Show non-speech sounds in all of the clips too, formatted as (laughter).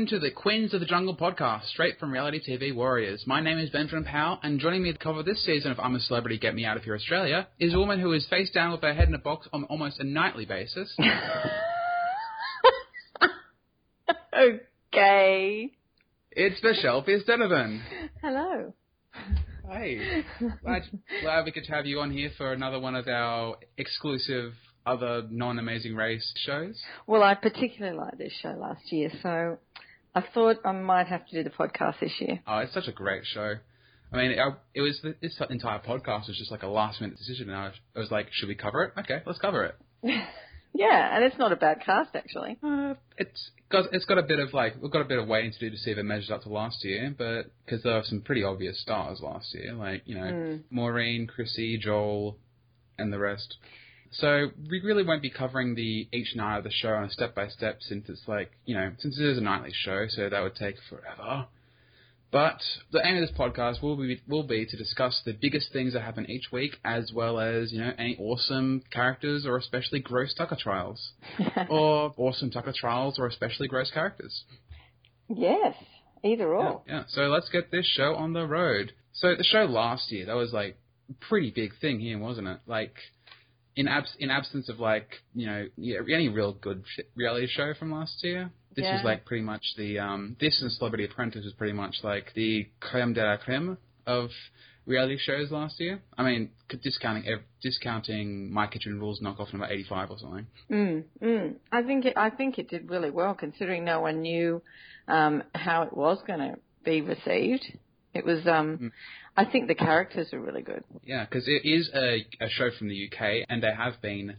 Welcome to the Queens of the Jungle podcast, straight from reality TV warriors. My name is Benjamin Powell, and joining me to cover this season of I'm a Celebrity, Get Me Out of Here Australia is a woman who is face down with her head in a box on almost a nightly basis. (laughs) okay. It's Michelle Donovan. Hello. Hey, glad, glad we could have you on here for another one of our exclusive other non-Amazing Race shows. Well, I particularly liked this show last year, so I thought I might have to do the podcast this year. Oh, it's such a great show. I mean, it, it was this entire podcast was just like a last-minute decision, and I was, I was like, should we cover it? Okay, let's cover it. (laughs) yeah, and it's not a bad cast actually. Uh, it's got it's got a bit of like we've got a bit of waiting to do to see if it measures up to last year, but because there were some pretty obvious stars last year, like you know Mm. Maureen, Chrissy, Joel, and the rest. So we really won't be covering the each night of the show on a step by step since it's like you know since it is a nightly show, so that would take forever. But the aim of this podcast will be will be to discuss the biggest things that happen each week, as well as you know any awesome characters or especially gross Tucker trials, (laughs) or awesome Tucker trials or especially gross characters. yes, either Yeah, or. yeah. So let's get this show on the road. So the show last year, that was like a pretty big thing here, wasn't it? Like in abs- in absence of like you know any real good sh- reality show from last year. This was like pretty much the um this and Celebrity Apprentice was pretty much like the creme de la creme of reality shows last year. I mean, discounting discounting My Kitchen Rules knockoff number eighty five or something. Mm, mm. I think it, I think it did really well considering no one knew um, how it was going to be received. It was. Um, Mm. I think the characters were really good. Yeah, because it is a, a show from the UK, and there have been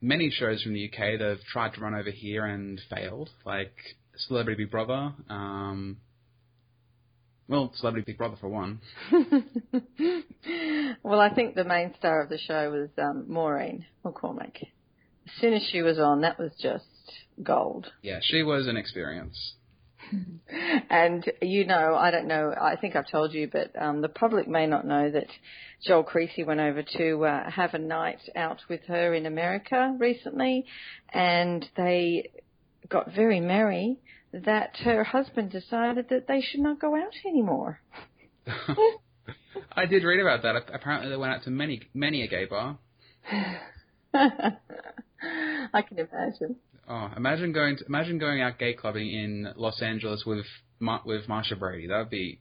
many shows from the UK that have tried to run over here and failed, like Celebrity Big Brother. Um, well, Celebrity Big Brother for one. (laughs) well, I think the main star of the show was um, Maureen McCormick. As soon as she was on, that was just gold. Yeah, she was an experience. And you know, I don't know. I think I've told you, but um, the public may not know that Joel Creasey went over to uh, have a night out with her in America recently, and they got very merry. That her husband decided that they should not go out anymore. (laughs) I did read about that. Apparently, they went out to many, many a gay bar. (laughs) I can imagine. Oh, imagine going to, imagine going out gay clubbing in Los Angeles with with Marcia Brady. That'd be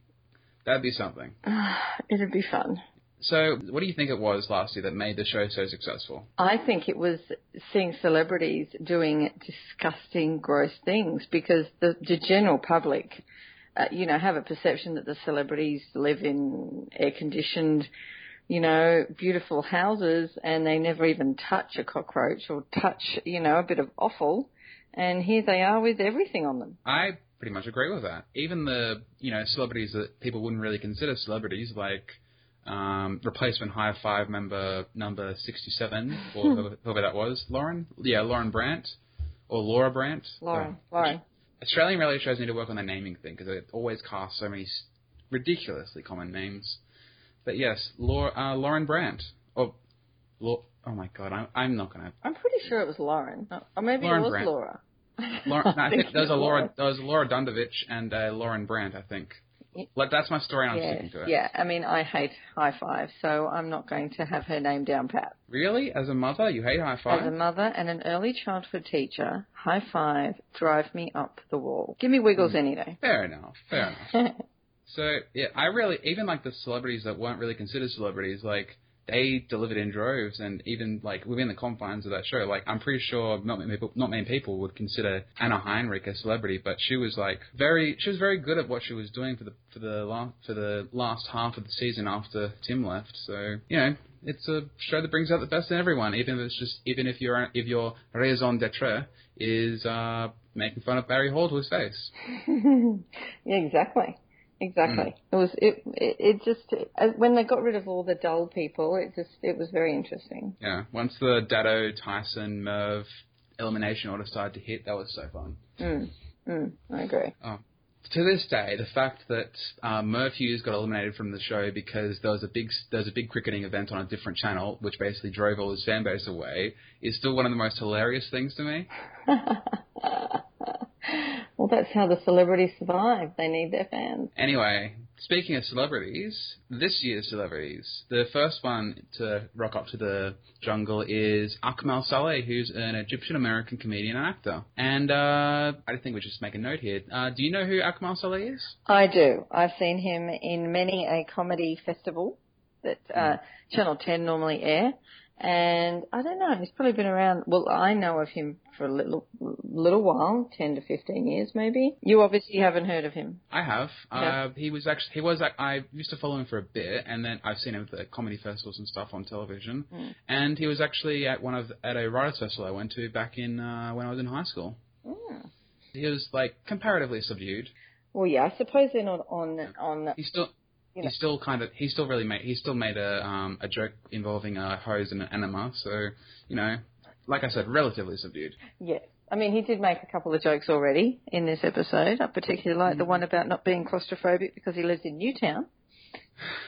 that'd be something. (sighs) It'd be fun. So, what do you think it was last year that made the show so successful? I think it was seeing celebrities doing disgusting, gross things because the, the general public, uh, you know, have a perception that the celebrities live in air-conditioned, you know, beautiful houses and they never even touch a cockroach or touch, you know, a bit of offal. And here they are with everything on them. I pretty much agree with that. Even the you know celebrities that people wouldn't really consider celebrities, like um, replacement High Five member number sixty-seven, or whoever, whoever that was, Lauren. Yeah, Lauren Brant or Laura Brant. Lauren, Oh, Lauren. Australian reality shows need to work on their naming thing because they always cast so many ridiculously common names. But yes, Laura, uh, Lauren Brant. Or, Lau- oh my god, I'm, I'm not gonna. I'm pretty sure it was Lauren. Or maybe Lauren it was Brant. Laura. Lauren, no, (laughs) I think there was a Laura, there was a Laura Dundovich and uh, Lauren Brant. I think. Like that's my story, and I'm Yes, sticking to it. yeah. I mean, I hate high five, so I'm not going to have her name down pat. Really, as a mother, you hate high Five? As a mother and an early childhood teacher, high five drive me up the wall. Give me wiggles Hmm. any day. Fair enough. Fair enough. (laughs) So yeah, I really even like the celebrities that weren't really considered celebrities, like they delivered in droves, and even like within the confines of that show, like I'm pretty sure not many people, not many people would consider Anna Heinrich a celebrity, but she was like very, she was very good at what she was doing for the for the last for the last half of the season after Tim left. So you know, it's a show that brings out the best in everyone, even if it's just even if your if your raison d'être is uh, making fun of Barry Hall to his face. (laughs) yeah, exactly. Exactly. Hmm. It was it, it. It just when they got rid of all the dull people, it just it was very interesting. Yeah, once the Dado, Tyson, Merv elimination order started to hit, that was so fun. Mm, mm, I agree. To this day, the fact that uh, Merv Hughes got eliminated from the show because there was a big there was a big cricketing event on a different channel, which basically drove all his fan base away, is still one of the most hilarious things to me. (laughs) Well, that's how the celebrities survive. They need their fans. Anyway, speaking of celebrities, this year's celebrities, the first one to rock up to the jungle is Akmal Saleh, who's an Egyptian American comedian and actor. And uh, I think we should just make a note here. Uh, do you know who Akmal Saleh is? I do. I've seen him in many a comedy festival that uh, Channel 10 normally air. And I don't know, he's probably been around, well, I know of him for a little, little while, 10 to 15 years maybe. You obviously haven't heard of him. I have. Yeah. Uh, he was actually he was I used to follow him for a bit, and then I've seen him at the comedy festivals and stuff on television. Mm. And he was actually at one of at a writers festival I went to back in uh, when I was in high school. Mm. He was like comparatively subdued. Well, yeah, I suppose they're not on, on, He still You know. he still kind of he still really made he still made a um a joke involving a hose and an enema. So you know, like I said, relatively subdued. yes. I mean, he did make a couple of jokes already in this episode. I particularly like Mm-hmm. the one about not being claustrophobic because he lives in Newtown.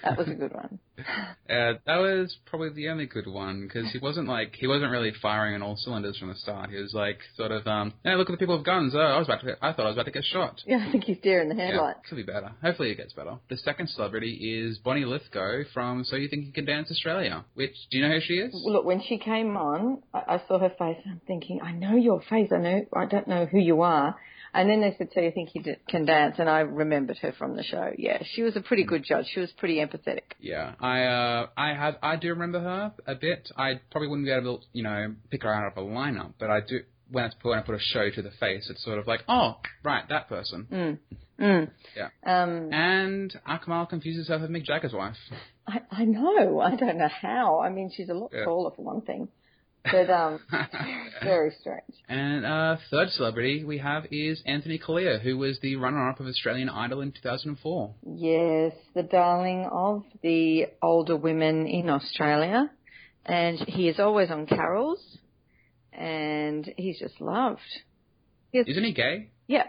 That was a good one. (laughs) Uh, that was probably the only good one because he wasn't like he wasn't really firing on all cylinders from the start. He was like sort of um, hey, look at the people with guns. Oh, I was about to, I thought I was about to get shot. Yeah, I think he's deer in the Yeah, headlights. could be better. Hopefully it gets better. The second celebrity is Bonnie Lithgow from So You Think You Can Dance Australia. Which do you know who she is? Well, Look, when she came on, I, I saw her face and I'm thinking, I know your face. I know, I don't know who you are. And then they said, so you think he can dance? And I remembered her from the show. Yeah, she was a pretty good judge. She was pretty empathetic. Yeah, I uh, I had I do remember her a bit. I probably wouldn't be able to you know pick her out of a lineup, but I do. When I, put, when I put a show to the face, it's sort of like, oh, right, that person. Mm. Mm. Yeah. Um, And Akmal confuses herself with Mick Jagger's wife. I, I know. I don't know how. I mean, she's a lot Yeah. taller for one thing. But, um, (laughs) very strange. And uh, third celebrity we have is Anthony Callea, who was the runner-up of Australian Idol in 2004. Yes, the darling of the older women in Australia. And he is always on carols. And he's just loved. Isn't he gay? Yeah.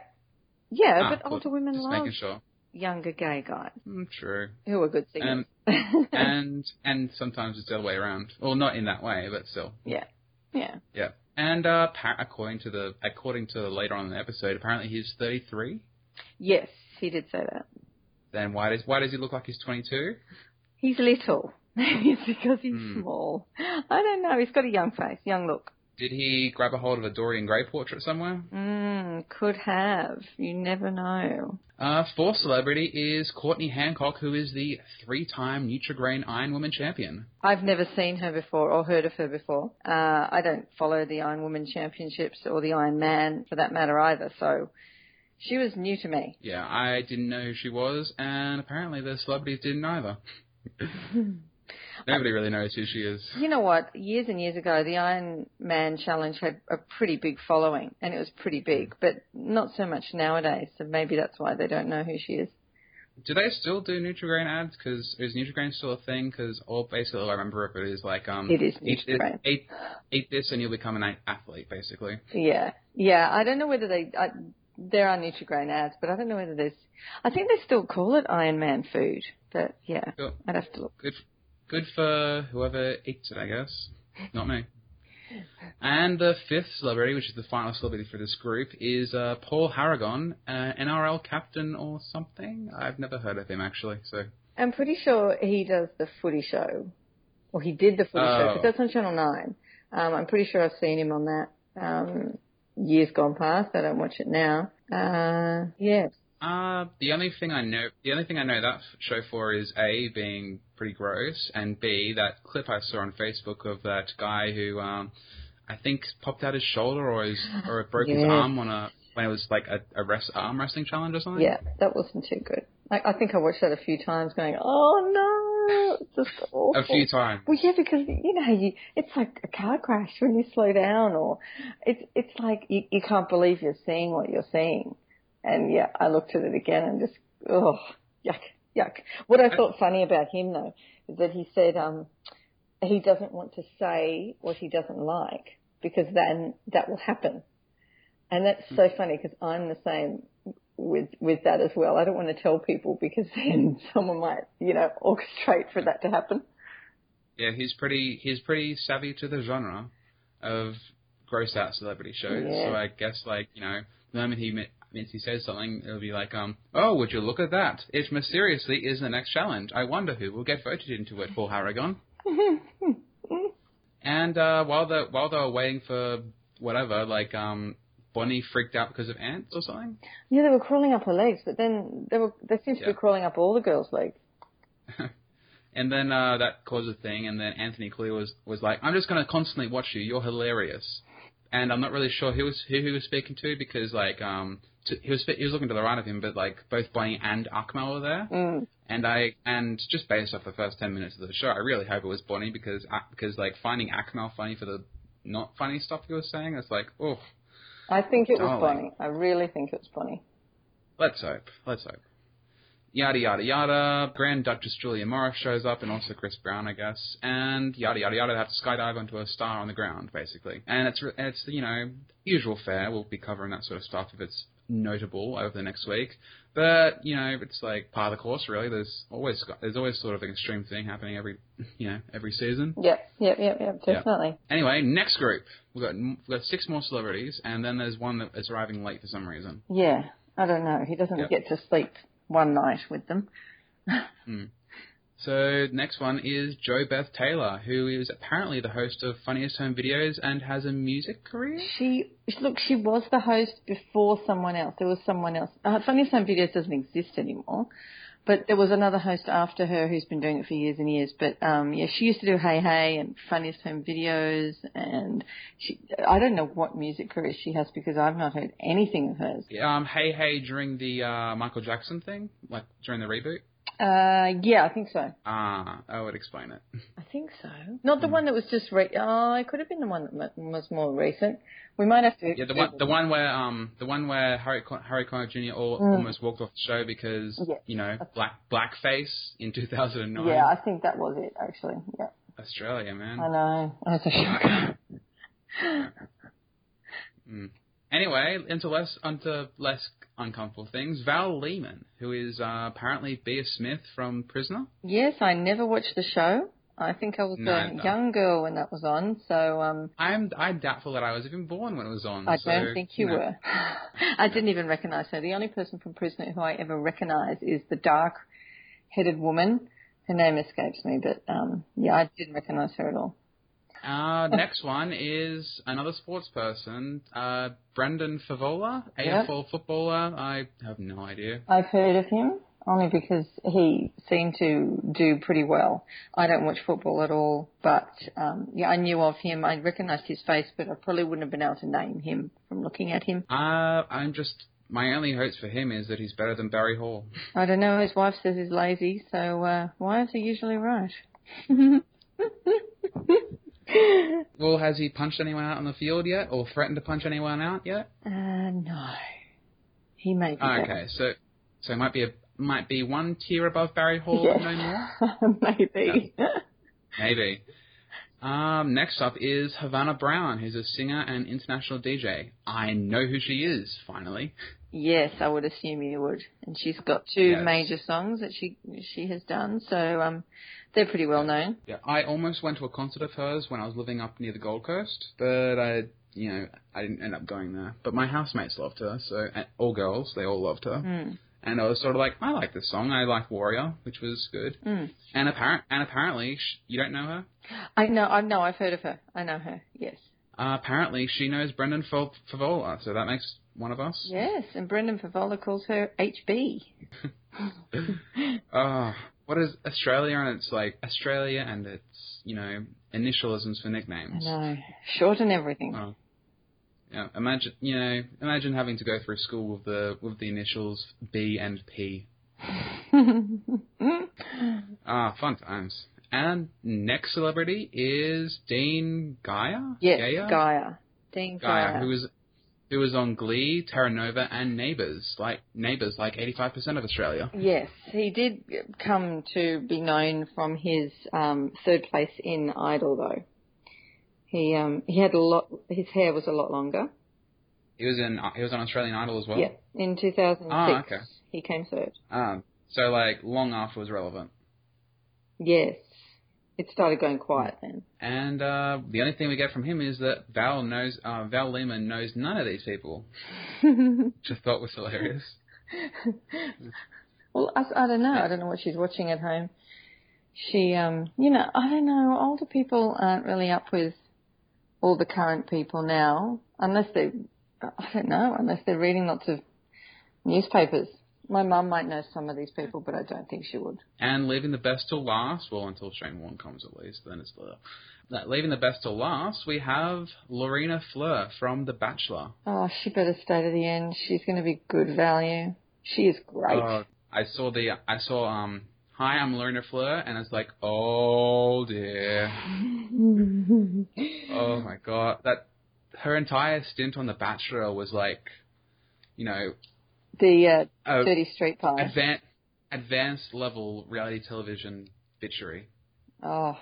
Yeah, Ah, but cool. older women Just love making sure. Younger gay guys Mm, true. who are good singers. Um, (laughs) and and sometimes it's the other way around. Well, not in that way, but still. yeah. Yeah. Yeah. And uh, according to the according to later on in the episode, apparently he's 33. Yes, he did say that. Then why does why does he look like he's 22? He's little. Maybe (laughs) it's because he's Hmm. small. I don't know. He's got a young face, young look. Did he grab a hold of a Dorian Gray portrait somewhere? Mm, could have. You never know. Uh, fourth celebrity is Courtney Hancock, who is the three-time Nutrigrain Iron Woman champion. I've never seen her before or heard of her before. Uh, I don't follow the Iron Woman Championships or the Iron Man for that matter either, so she was new to me. Yeah, I didn't know who she was, and apparently the celebrities didn't either. (laughs) Nobody really knows who she is. You know what? Years and years ago, the Iron Man Challenge had a pretty big following, and it was pretty big, but not so much nowadays. So maybe that's why they don't know who she is. Do they still do Nutrigrain ads? Because is Nutrigrain still a thing? Because all basically all I remember of it is like um, It is eat this, eat, eat this and you'll become an athlete, basically. Yeah, yeah. I don't know whether they. I, there are Nutrigrain ads, but I don't know whether there's. I think they still call it Iron Man food, but yeah, Cool. I'd have to look. Good, good for whoever eats it, I guess. Not me. And the fifth celebrity, which is the final celebrity for this group, is uh, Paul Harragon, uh, NRL captain or something. I've never heard of him actually. So I'm pretty sure he does the footy show, or he did the footy show Oh. because that's on Channel Nine. Um, I'm pretty sure I've seen him on that. Um, years gone past. I don't watch it now. Uh, yeah. Uh, the only thing I know, the only thing I know that show for is a being pretty gross, and b that clip I saw on Facebook of that guy who, um, I think popped out his shoulder or his or broke his arm on a when it was like a, a rest, arm wrestling challenge or something. Yeah, that wasn't too good. I, I think I watched that a few times, going, "Oh no, just awful." (laughs) a few times. Well, yeah, because you know, you it's like a car crash when you slow down, or it's it's like you, you can't believe you're seeing what you're seeing. And yeah, I looked at it again and just, oh, yuck, yuck. What I thought funny about him though is that he said um, he doesn't want to say what he doesn't like because then that will happen. And that's so funny because I'm the same with with that as well. I don't want to tell people because (laughs) then someone might, you know, orchestrate for that to happen. Yeah, he's pretty he's pretty savvy to the genre of gross out celebrity shows. Yeah. So I guess like you know the moment he mi- Mincy says something, it'll be like, um, oh, would you look at that? It mysteriously is the next challenge. I wonder who will get voted into it for Harragon. (laughs) and uh, while they while they were waiting for whatever, like um, Bonnie freaked out because of ants or something. Yeah, they were crawling up her legs, but then they were they seemed to Yeah. be crawling up all the girls' legs. (laughs) And then uh, that caused a thing, and then Anthony Callea was was like, "I'm just going to constantly watch you. You're hilarious." And I'm not really sure who was who he was speaking to because like um to, he was he was looking to the right of him, but like both Bonnie and Akmal were there. Mm. And I and just based off the first ten minutes of the show, I really hope it was Bonnie because uh, because like finding Akmal funny for the not funny stuff he was saying, it's like, oh, I think it was Darling. Bonnie. I really think it was Bonnie. let's hope, let's hope. Yada yada yada. Grand Duchess Julia Morris shows up, and also Chris Brown, I guess. And yada yada yada. They have to skydive onto a star on the ground, basically. And it's it's you know usual fare. We'll be covering that sort of stuff if it's notable over the next week. But you know it's like part of the course, really. There's always there's always sort of an extreme thing happening every (laughs) you know every season. Yep, yep, yep, yep, definitely. Anyway, next group. We've got we've got six more celebrities, and then there's one that is arriving late for some reason. Yeah, I don't know. He doesn't Yeah. get to sleep one night with them. (laughs) Hmm. So next one is Jo Beth Taylor, who is apparently the host of Funniest Home Videos and has a music career. She look, she was the host before someone else. There was someone else. Uh, Funniest Home Videos doesn't exist anymore, but there was another host after her who's been doing it for years and years. But um, yeah, she used to do Hey Hey and Funniest Home Videos, and she. I don't know what music career she has because I've not heard anything of hers. Um, hey hey, during the uh, Michael Jackson thing, like during the reboot. Uh, yeah, I think so. Ah, I would explain it. I think so. Not the one that was just re- oh, it could have been the one that was more recent. We might have to. Yeah, the one, the one where um, the one where Harry Con- Harry Connick Jr. All, Mm. almost walked off the show because you know black blackface in 2009. Yeah, I think that was it actually. Yeah, Australia, man. I know. That's a shocker. (laughs) Mm. Anyway, into less onto less uncomfortable things. Val Lehman, who is uh, apparently Bea Smith from Prisoner. yes, I never watched the show. I think I was No, a no. young girl when that was on, so um, I'm I'm doubtful that I was even born when it was on. I so, don't think you know. were. (laughs) I didn't even recognise her. The only person from Prisoner who I ever recognise is the dark-headed woman. Her name escapes me, but um, yeah, I didn't recognise her at all. Uh, next one is another sports person, uh, Brendan Fevola, Yeah. AFL footballer. I have no idea. I've heard of him only because he seemed to do pretty well. I don't watch football at all, but um, yeah, I knew of him. I recognised his face, but I probably wouldn't have been able to name him from looking at him. Uh, I'm just my only hopes for him is that he's better than Barry Hall. I don't know. His wife says he's lazy, so uh, wives are usually right. (laughs) (laughs) Well, has he punched anyone out on the field yet, or threatened to punch anyone out yet? uh, no, he may be. Okay, so so it might be a might be one tier above Barry Hall, no more. (laughs) Maybe. Maybe. Um, next up is Havana Brown, who's a singer and international DJ. I know who she is, finally. Yes, I would assume you would. And she's got two Yes. major songs that she she has done, so um, they're pretty well known. Yeah, I almost went to a concert of hers when I was living up near the Gold Coast, but I, you know, I didn't end up going there. But my housemates loved her, so all girls, they all loved her. Mm. And I was sort of like, I like this song. I like Warrior, which was good. Mm. And apparent, and apparently, sh- you don't know her. I know, I know, I've heard of her. I know her. Yes, Uh, apparently, she knows Brendan Fa- Fevola, so that makes one of us. yes. And Brendan Fevola calls her HB. Oh, (laughs) what is Australia and it's like Australia and it's you know initialisms for I nicknames. know, short and everything. Oh. Yeah, imagine you know imagine having to go through school with the with the initials B and P. (laughs) Ah, fun times. And next celebrity is Dean Geyer. yes, Geyer? Geyer. Dean Geyer, Geyer. who was who was on Glee, Terra Nova, and Neighbours. Like Neighbours, like eighty five percent of Australia. Yes, he did come to be known from his um, third place in Idol, though. He um, he had a lot. His hair was a lot longer. He was in he was on Australian Idol as well. Yeah, in 2006, Ah, okay. he came third. Um, so like long after was relevant. Yes, It started going quiet then. And uh, the only thing we get from him is that Val knows uh, Val Lehman knows none of these people, (laughs) which I thought was hilarious. well, I, I don't know. I don't know what she's watching at home. She, um, you know, I don't know. Older people aren't really up with all the current people now, unless they, I don't know, unless they're reading lots of newspapers. My mum might know some of these people, but I don't think she would. And leaving the best till last, well, until Shane Warne comes at least, then it's the. Leaving the best till last, we have Laurina Fleure from The Bachelor. Oh, she better stay to the end. She's going to be good value. She is great. Uh, I saw the I saw um hi I'm Laurina Fleure and it's like oh dear (laughs) oh my god that her entire stint on The Bachelor was like you know the uh, uh, Dirty Street Pie. Advanced, advanced level reality television bitchery. Oh,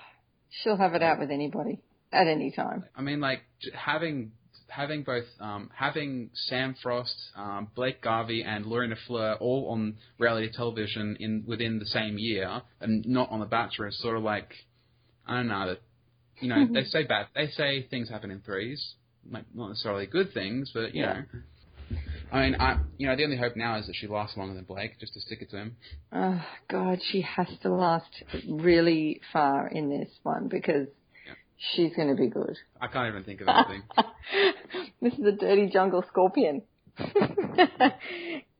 she'll have it out with anybody at any time. I mean, like having having both um, having Sam Frost, um, Blake Garvey, and Laurina Fleure all on reality television in within the same year, and not on The Bachelor is sort of like I don't know. That, you know, (laughs) they say bad. They say things happen in threes, like not necessarily good things, but you yeah. know. I mean, I you know the only hope now is that she lasts longer than Blake, just to stick it to him. Oh God, she has to last really far in this one because yeah. she's going to be good. I can't even think of anything. (laughs) this is a dirty jungle scorpion. (laughs)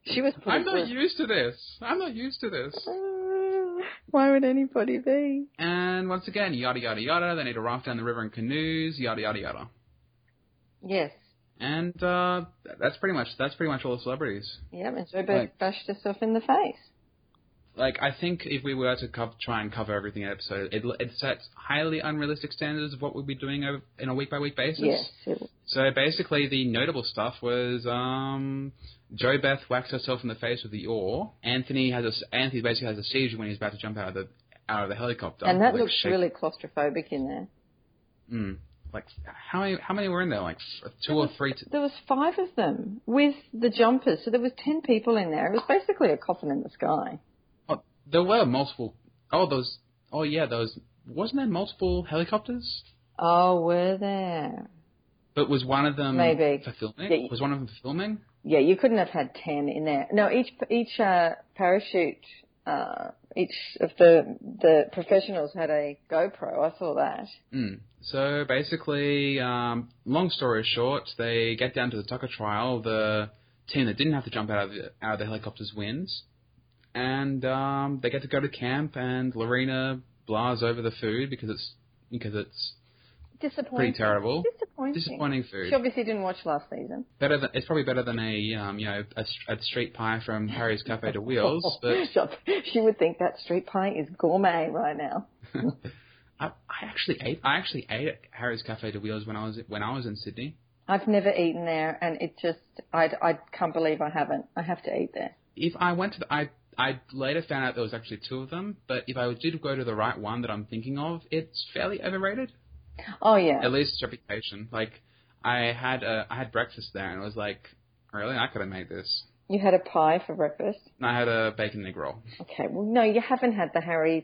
she was. I'm not good. used to this. I'm not used to this. (sighs) Why would anybody be? And once again, yada yada yada. They need to raft down the river in canoes. Yada yada yada. Yes. And uh, that's pretty much that's pretty much all the celebrities. Yeah, and Joe like, bashed herself in the face. Like I think if we were to co- try and cover everything in episode, it, it sets highly unrealistic standards of what we'd be doing over, in a week by week basis. Yes. So basically, the notable stuff was um, JoBeth whacks herself in the face with the oar. Anthony has a Anthony basically has a seizure when he's about to jump out of the out of the helicopter. And that like, looks shake. really claustrophobic in there. Hmm like how many how many were in there? Like two or three. T- there was five of them with the jumpers, so there was ten people in there. It was basically a coffin in the sky. Oh, there were multiple. Oh, those. Oh yeah, those. Wasn't there multiple helicopters? Oh, were there? But was one of them maybe for filming? Yeah, was one of them for filming? Yeah, you couldn't have had ten in there. No, each each uh, parachute uh, each of the the professionals had a GoPro. I saw that. Mm. So basically, um, long story short, they get down to the Tucker trial. The team that didn't have to jump out of the, out of the helicopters wins, and um, they get to go to camp. And Laurina blahs over the food because it's because it's Disappointing. Pretty terrible. Disappointing. Disappointing food. She obviously didn't watch last season. Better than it's probably better than a um, you know a, a street pie from Harry's Cafe de Wheels, (laughs) but she would think that street pie is gourmet right now. (laughs) I, I actually ate I actually ate at Harry's Cafe de Wheels when I was when I was in Sydney. I've never eaten there, and it just I I can't believe I haven't. I have to eat there. If I went to the, I I later found out there was actually two of them, but if I did go to the right one that I'm thinking of, it's fairly overrated. Oh yeah. At least reputation. Like I had a I had breakfast there and it was like, really, I could have made this. You had a pie for breakfast. I had a bacon egg roll. Okay, well no, you haven't had the Harry's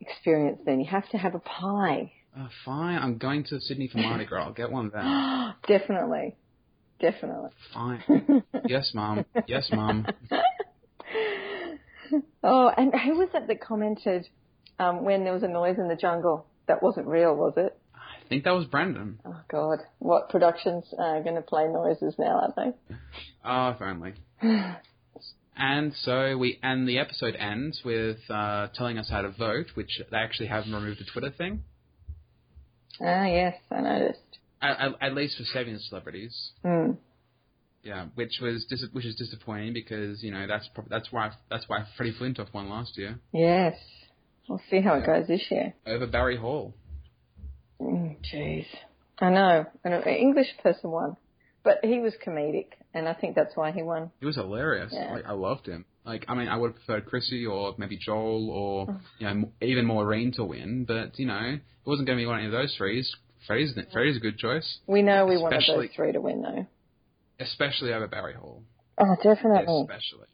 experience. Then you have to have a pie. Oh, fine. I'm going to Sydney for Mardi Gras. I'll get one then. (gasps) Definitely. Definitely. Fine. (laughs) yes, mum. Yes, mum. (laughs) oh, and who was it that commented um, when there was a noise in the jungle? That wasn't real, was it? Think that was Brendan. Oh God, what productions are going to play noises now, aren't they? Oh, (laughs) if only. (sighs) and so we and the episode ends with uh, telling us how to vote, which they actually haven't removed the Twitter thing. Ah, yes, I noticed. At, at, at least for saving the celebrities. Hmm. Yeah, which was dis- which is disappointing because you know that's pro- that's why that's why Freddie Flintoff won last year. Yes, we'll see how it goes this year. Over Barry Hall. Mm, jeez. I know. An English person won. But he was comedic, and I think that's why he won. He was hilarious. Yeah. Like, I loved him. Like, I mean, I would have preferred Chrissy or maybe Joel or, you know, even Maureen to win, but, you know, it wasn't going to be one of those three. Freddie's, Freddie's a good choice. We know we wanted those three to win, though. Especially over Barry Hall. Oh, definitely. Especially.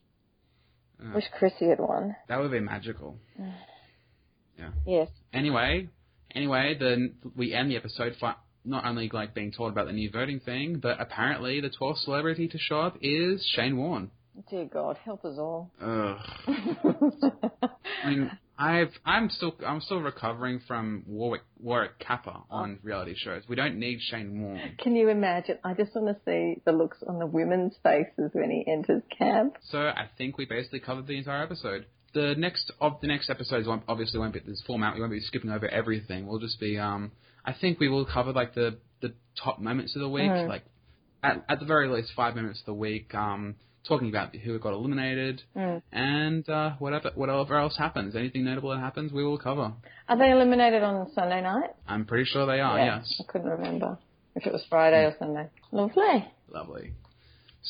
Uh, Wish Chrissy had won. That would be magical. yeah. Yes. Anyway, Anyway, then we end the episode fi- not only like being told about the new voting thing, but apparently the 12th celebrity to show up is Shane Warne. Dear God, help us all. Ugh. (laughs) I mean, I've I'm still I'm still recovering from Warwick Warwick Capper on reality shows. We don't need Shane Warne. Can you imagine? I just want to see the looks on the women's faces when he enters camp. So I think we basically covered the entire episode. The next of the next episodes won't, obviously won't be this format. We won't be skipping over everything. We'll just be um. I think we will cover like the the top moments of the week, Mhm. like at at the very least five moments of the week. Um, talking about who got eliminated Mm. and uh, whatever whatever else happens. Anything notable that happens, we will cover. Are they eliminated on Sunday night? I'm pretty sure they are. Yeah, Yes. I couldn't remember if it was Friday or Sunday. Lovely. Lovely.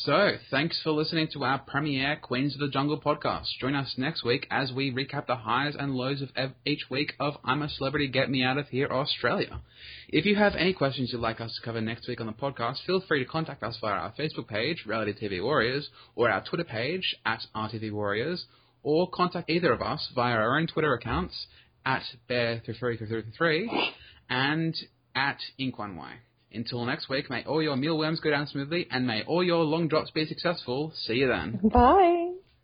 So, thanks for listening to our premiere Queens of the Jungle podcast. Join us next week as we recap the highs and lows of ev- each week of I'm a Celebrity, Get Me Out of Here, Australia. If you have any questions you'd like us to cover next week on the podcast, feel free to contact us via our Facebook page, Reality TV Warriors, or our Twitter page, at RTV Warriors, or contact either of us via our own Twitter accounts, at Bear3333 and at Ink1Y. Until next week, may all your mealworms go down smoothly, and may all your long drops be successful. See you then. Bye.